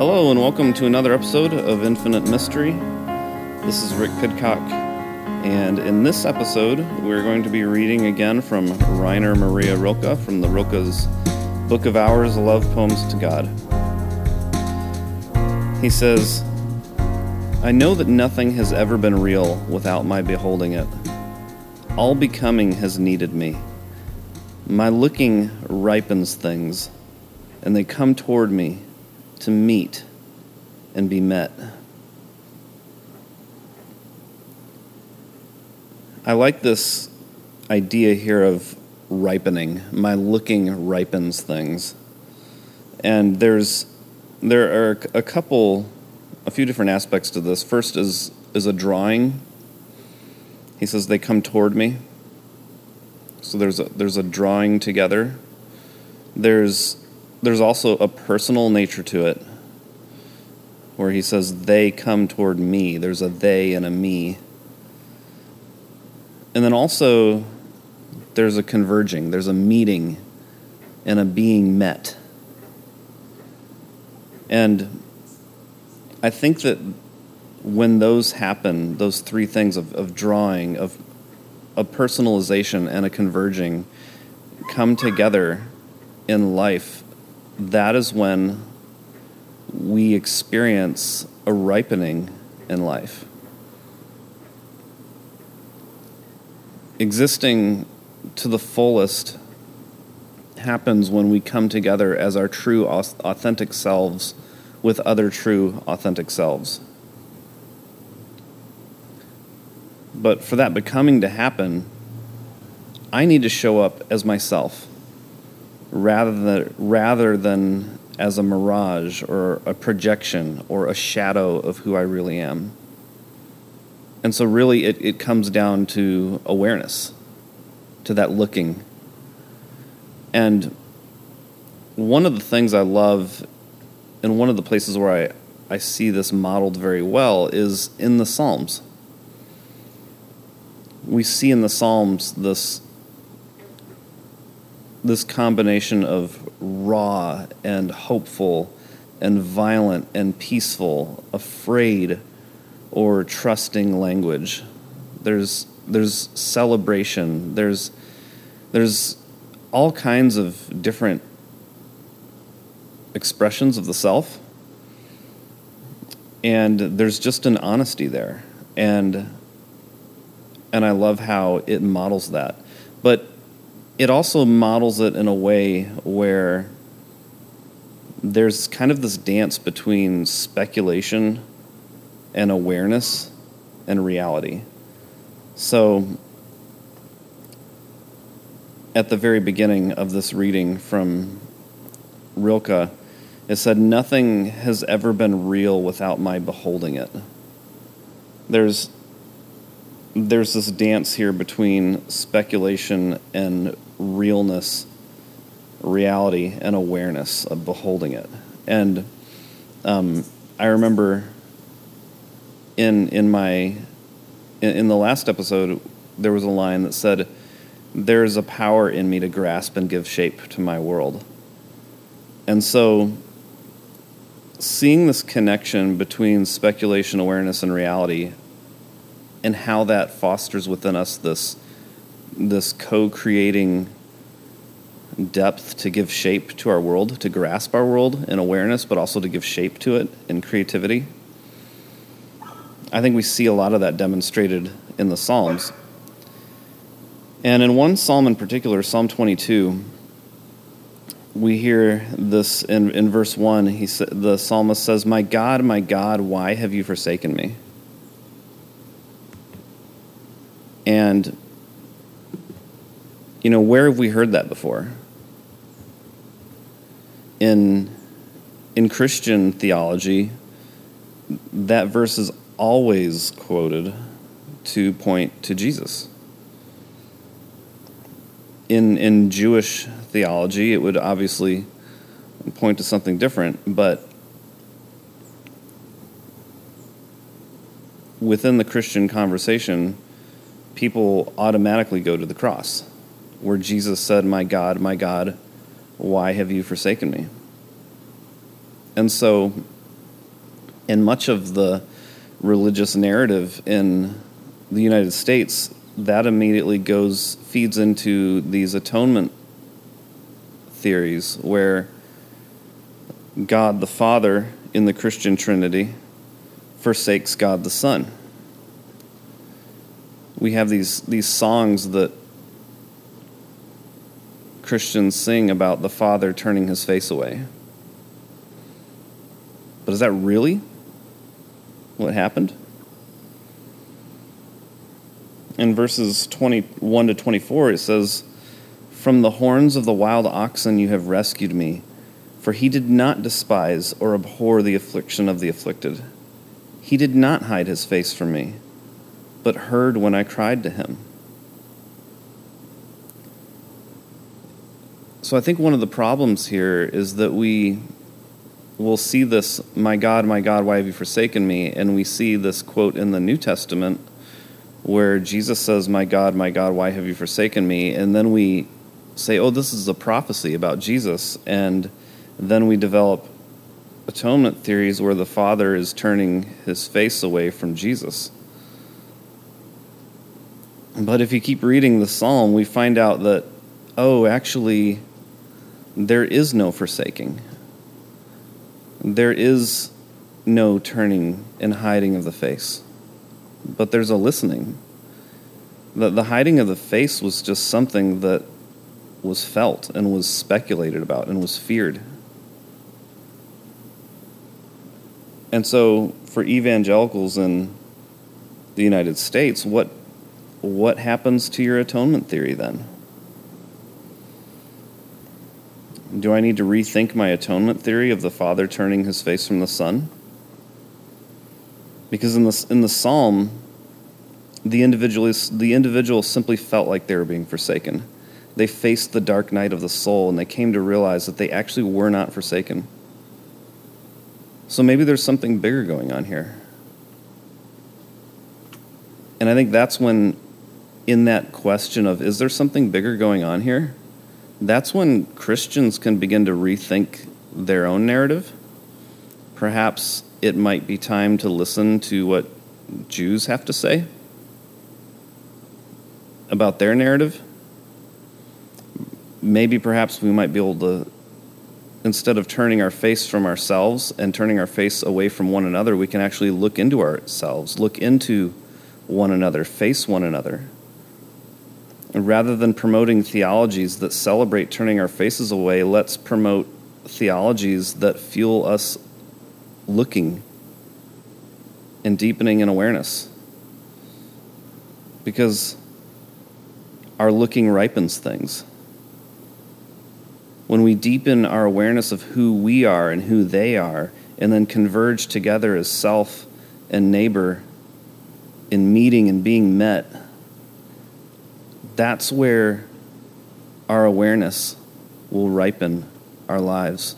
Hello, and welcome to another episode of Infinite Mystery. This is Rick Pidcock, and in this episode, we're going to be reading again from Rainer Maria Rilke from the Rilke's Book of Hours Love Poems to God. He says, I know that nothing has ever been real without my beholding it. All becoming has needed me. My looking ripens things, and they come toward me to meet and be met. I like this idea here of ripening. My looking ripens things. And there's there are a couple a few different aspects to this. First is is a drawing. He says they come toward me. So there's a, there's a drawing together. There's there's also a personal nature to it where he says they come toward me. There's a they and a me. And then also there's a converging, there's a meeting and a being met. And I think that when those happen, those three things of, of drawing, of a personalization, and a converging come together in life, that is when we experience a ripening in life. Existing to the fullest happens when we come together as our true, authentic selves with other true, authentic selves. But for that becoming to happen, I need to show up as myself rather than, rather than as a mirage or a projection or a shadow of who I really am. And so, really, it, it comes down to awareness, to that looking. And one of the things I love and one of the places where I, I see this modeled very well is in the Psalms. We see in the Psalms this this combination of raw and hopeful and violent and peaceful, afraid or trusting language. There's there's celebration. There's there's all kinds of different expressions of the self. And there's just an honesty there. And and I love how it models that. But it also models it in a way where there's kind of this dance between speculation and awareness and reality. So, at the very beginning of this reading from Rilke, it said, Nothing has ever been real without my beholding it. There's, there's this dance here between speculation and realness, reality, and awareness of beholding it. And um, I remember in, in my in, in the last episode, there was a line that said, There is a power in me to grasp and give shape to my world. And so seeing this connection between speculation, awareness, and reality, and how that fosters within us this this co-creating depth to give shape to our world, to grasp our world in awareness, but also to give shape to it in creativity. I think we see a lot of that demonstrated in the Psalms. And in one psalm in particular, Psalm 22, we hear this in, in verse 1. He the psalmist says, My God, my God, why have you forsaken me? And, you know, where have we heard that before? In, in Christian theology, that verse is always quoted to point to Jesus. In, in Jewish theology, it would obviously point to something different, but within the Christian conversation, people automatically go to the cross, where Jesus said, My God, my God, why have you forsaken me? And so in much of the religious narrative in the United States, that immediately goes, feeds into these atonement theories where God the Father in the Christian Trinity forsakes God the Son. We have these, these songs that Christians sing about the Father turning his face away. But is that really what happened? In verses 21 to 24, it says, From the horns of the wild oxen you have rescued me, for he did not despise or abhor the affliction of the afflicted. He did not hide his face from me, but heard when I cried to him. So I think one of the problems here is that we will see this, My God, my God, why have you forsaken me? And we see this quote in the New Testament where Jesus says, My God, my God, why have you forsaken me? And then we say, Oh, this is a prophecy about Jesus. And then we develop atonement theories where the Father is turning his face away from Jesus. But if you keep reading the psalm, we find out that, oh, actually, there is no forsaking. There is no turning and hiding of the face, but there's a listening. The, the hiding of the face was just something that was felt and was speculated about and was feared. And so, for evangelicals in the United States, what, what happens to your atonement theory then? Do I need to rethink my atonement theory of the Father turning his face from the Son? Because in the, in the psalm, the individual, the individual simply felt like they were being forsaken. They faced the dark night of the soul and they came to realize that they actually were not forsaken. So maybe there's something bigger going on here. And I think that's when, in that question of, is there something bigger going on here? That's when Christians can begin to rethink their own narrative. Perhaps it might be time to listen to what Jews have to say about their narrative. Maybe perhaps we might be able to, instead of turning our face from ourselves and turning our face away from one another, we can actually look into ourselves, look into one another, face one another rather than promoting theologies that celebrate turning our faces away, let's promote theologies that fuel us looking and deepening in awareness. Because our looking ripens things. When we deepen our awareness of who we are and who they are, and then converge together as self and neighbor in meeting and being met that's where our awareness will ripen our lives.